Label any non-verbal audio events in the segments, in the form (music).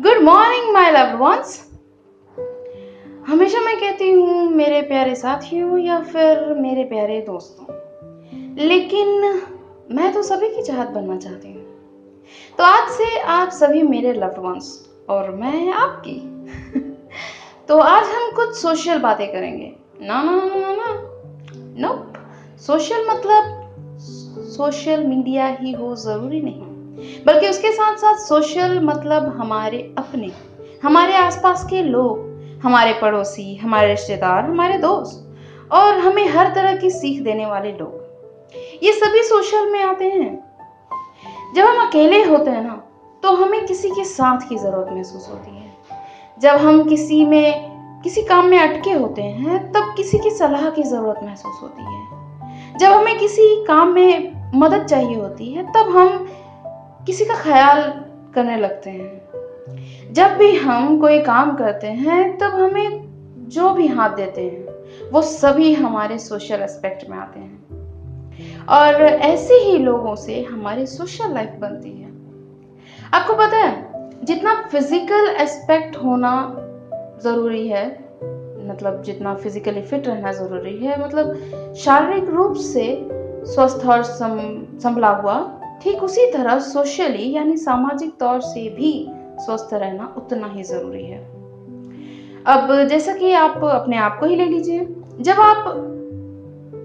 Good morning my loved ones हमेशा मैं कहती हूँ, मेरे प्यारे साथियों या फिर मेरे प्यारे दोस्तों। लेकिन मैं तो सभी की चाहत बनना चाहती हूँ। तो आज से आप सभी मेरे लव्ड वंस और मैं आपकी। (laughs) तो आज हम कुछ सोशल बातें करेंगे। ना ना ना ना ना। नोप सोशल मतलब सोशल मीडिया ही हो, ज़रूरी नहीं। बल्कि उसके साथ साथ सोशल मतलब हमारे अपने, हमारे आसपास के लोग, हमारे पड़ोसी, हमारे रिश्तेदार, हमारे दोस्त और हमें हर तरह की सीख देने वाले लोग। ये सभी सोशल में आते हैं। जब हम अकेले होते हैं ना तो हमें किसी के साथ की ज़रूरत महसूस होती है। जब हम किसी में, किसी काम में अटके होते हैं, तब किसी की सलाह की ज़रूरत महसूस होती है। जब हमें किसी काम में मदद चाहिए होती है, तब हम किसी का ख्याल करने लगते हैं। जब भी हम कोई काम करते हैं, तब हमें जो भी हाथ देते हैं, वो सभी हमारे सोशल एस्पेक्ट में आते हैं। और ऐसे ही लोगों से हमारी सोशल लाइफ बनती है। आपको पता है, जितना फ़िज़िकल एस्पेक्ट होना ज़रूरी है मतलब जितना फिजिकली फिट रहना ज़रूरी है मतलब शारीरिक रूप से स्वस्थ और संभला हुआ ठीक उसी तरह सोशली यानी सामाजिक तौर से भी स्वस्थ रहना उतना ही ज़रूरी है। अब जैसा कि आप अपने आप को ही ले लीजिए, जब आप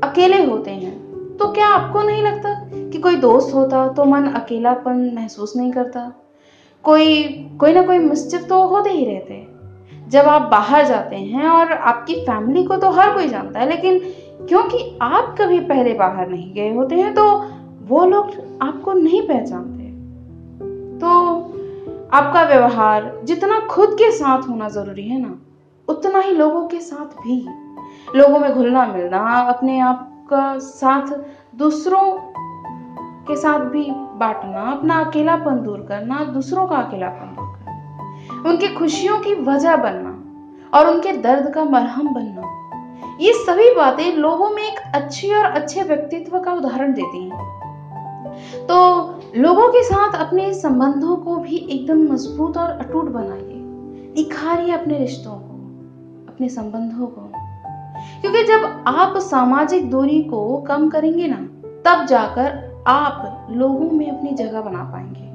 अकेले होते हैं तो क्या आपको नहीं लगता कि कोई दोस्त होता तो मन अकेलापन महसूस नहीं करता? कोई कोई ना कोई मिस्चिफ तो होते ही रहते जब आप बाहर जाते हैं और आपकी फैमिली को तो हर कोई जानता है, लेकिन क्योंकि आप कभी पहले बाहर नहीं गए होते हैं तो वो लोग आपको नहीं पहचानते। तो आपका व्यवहार जितना खुद के साथ होना ज़रूरी है ना, उतना ही लोगों के साथ भी। लोगों में घुलना मिलना, अपने आप का साथ दूसरों के साथ भी बांटना, अपना अकेलापन दूर करना, दूसरों का अकेलापन दूर करना। उनकी खुशियों की वजह बनना और उनके दर्द का मरहम बनना। ये सभी बातें लोगों में एक अच्छी और अच्छे व्यक्तित्व का उदाहरण देती हैं। तो लोगों के साथ अपने संबंधों को भी एकदम मज़बूत और अटूट बनाइए। निखारिए अपने रिश्तों को, अपने संबंधों को। क्योंकि जब आप सामाजिक दूरी को कम करेंगे ना, तब जाकर आप लोगों में अपनी जगह बना पाएँगे।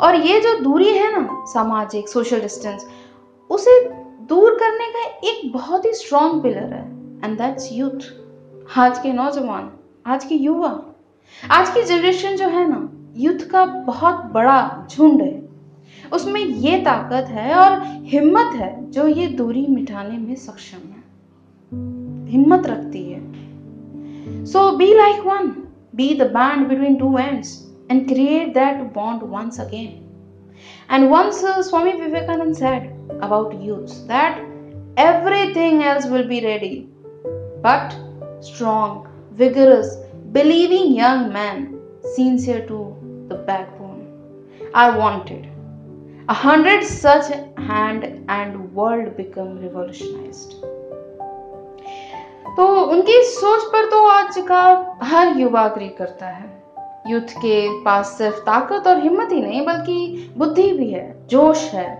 और ये जो दूरी है ना, सामाजिक सोशल डिस्टेंस उसे दूर करने का एक बहुत ही स्ट्रॉन्ग पिलर है एंड दैट्स यूथ आज के नौजवान, आज के युवा आज की जनरेशन जो है ना यूथ का बहुत बड़ा झुंड है। उसमें ये ताकत है और हिम्मत है जो ये दूरी मिटाने में सक्षम है। हिम्मत रखती है। So be like one be the band between two ends and create that bond once again once uh, Swami Vivekananda said about youths that everything else will be ready but strong, vigorous, believing young men, sincere to the backbone, are wanted. A hundred such hand and world become revolutionized. तो उनकी सोच पर तो आज का हर युवा agree करता है यूथ के पास सिर्फ़ ताकत और हिम्मत ही नहीं बल्कि बुद्धि भी है जोश है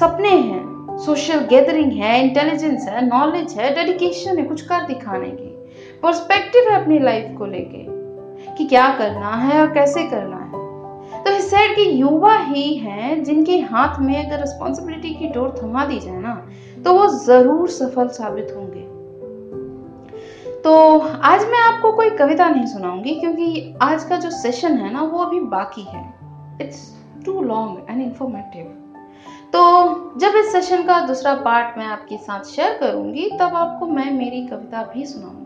सपने हैं सोशल गैदरिंग है इंटेलिजेंस है नॉलेज है डेडिकेशन है कुछ कर दिखाने की पर्सपेक्टिव है अपनी लाइफ को लेके, कि क्या करना है और कैसे करना है। तो इस साइड के युवा ही हैं जिनके हाथ में अगर रिस्पॉन्सिबिलिटी की डोर थमा दी जाए ना तो वो ज़रूर सफल साबित होंगे। तो आज मैं आपको कोई कविता नहीं सुनाऊँगी, क्योंकि आज का जो सेशन है ना, वो अभी बाकी है। It's too long and informative तो जब इस सेशन का दूसरा पार्ट मैं आपके साथ शेयर करूँगी, तब आपको मैं मेरी कविता भी सुनाऊँगी।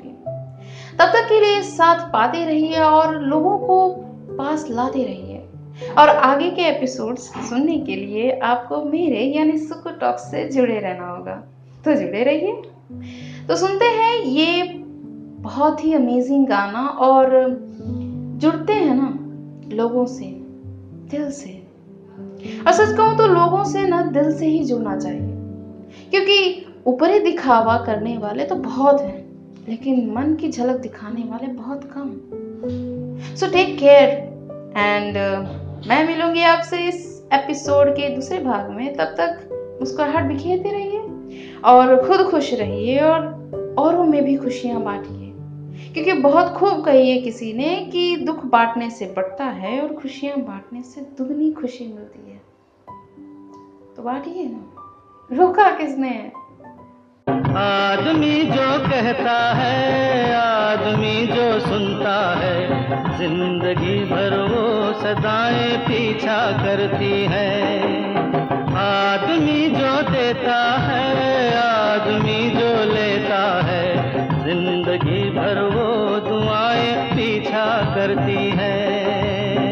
तब तक के लिए साथ पाते रहिए और लोगों को पास लाते रहिए। और आगे के एपिसोड्स सुनने के लिए आपको मेरे यानी सुख टॉक से जुड़े रहना होगा। तो जुड़े रहिए। तो सुनते हैं ये बहुत ही अमेजिंग गाना और जुड़ते हैं ना लोगों से, दिल से। और सच कहूँ तो लोगों से ना दिल से ही जुड़ना चाहिए। क्योंकि ऊपरी दिखावा करने वाले तो बहुत हैं। लेकिन मन की झलक दिखाने वाले बहुत कम। सो टेक केयर एंड मैं मिलूँगी आपसे इस एपिसोड के दूसरे भाग में। तब तक मुस्कुराहट बिखेरते रहिए और खुद खुश रहिए और औरों में भी खुशियाँ बांटिए। क्योंकि बहुत खूब कही है किसी ने कि दुख बांटने से बढ़ता है और खुशियाँ बांटने से दुगनी खुशी मिलती है। तो बांटिए ना। रोका किसने? आदमी जो कहता है, आदमी जो सुनता है, ज़िंदगी भर वो सदाएँ पीछा करती है। आदमी जो देता है, आदमी जो लेता